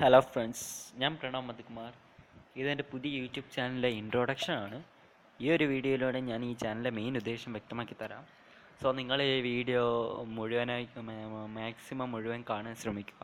Hello friends ഞാൻ പ്രണവ് മധുകുമാർ. ഇതെന്റെ പുതിയ യൂട്യൂബ് ചാനലിലെ ഇൻട്രൊഡക്ഷൻ ആണ്. ഈ ഒരു വീഡിയോയിലൂടെ ഞാൻ ഈ ചാനലിലെ മെയിൻ ഉദ്ദേശം വ്യക്തമാക്കി തരാം. സോ നിങ്ങൾ ഈ വീഡിയോ മുഴുവനായി മാക്സിമം മുഴുവൻ കാണാൻ ശ്രമിക്കുക.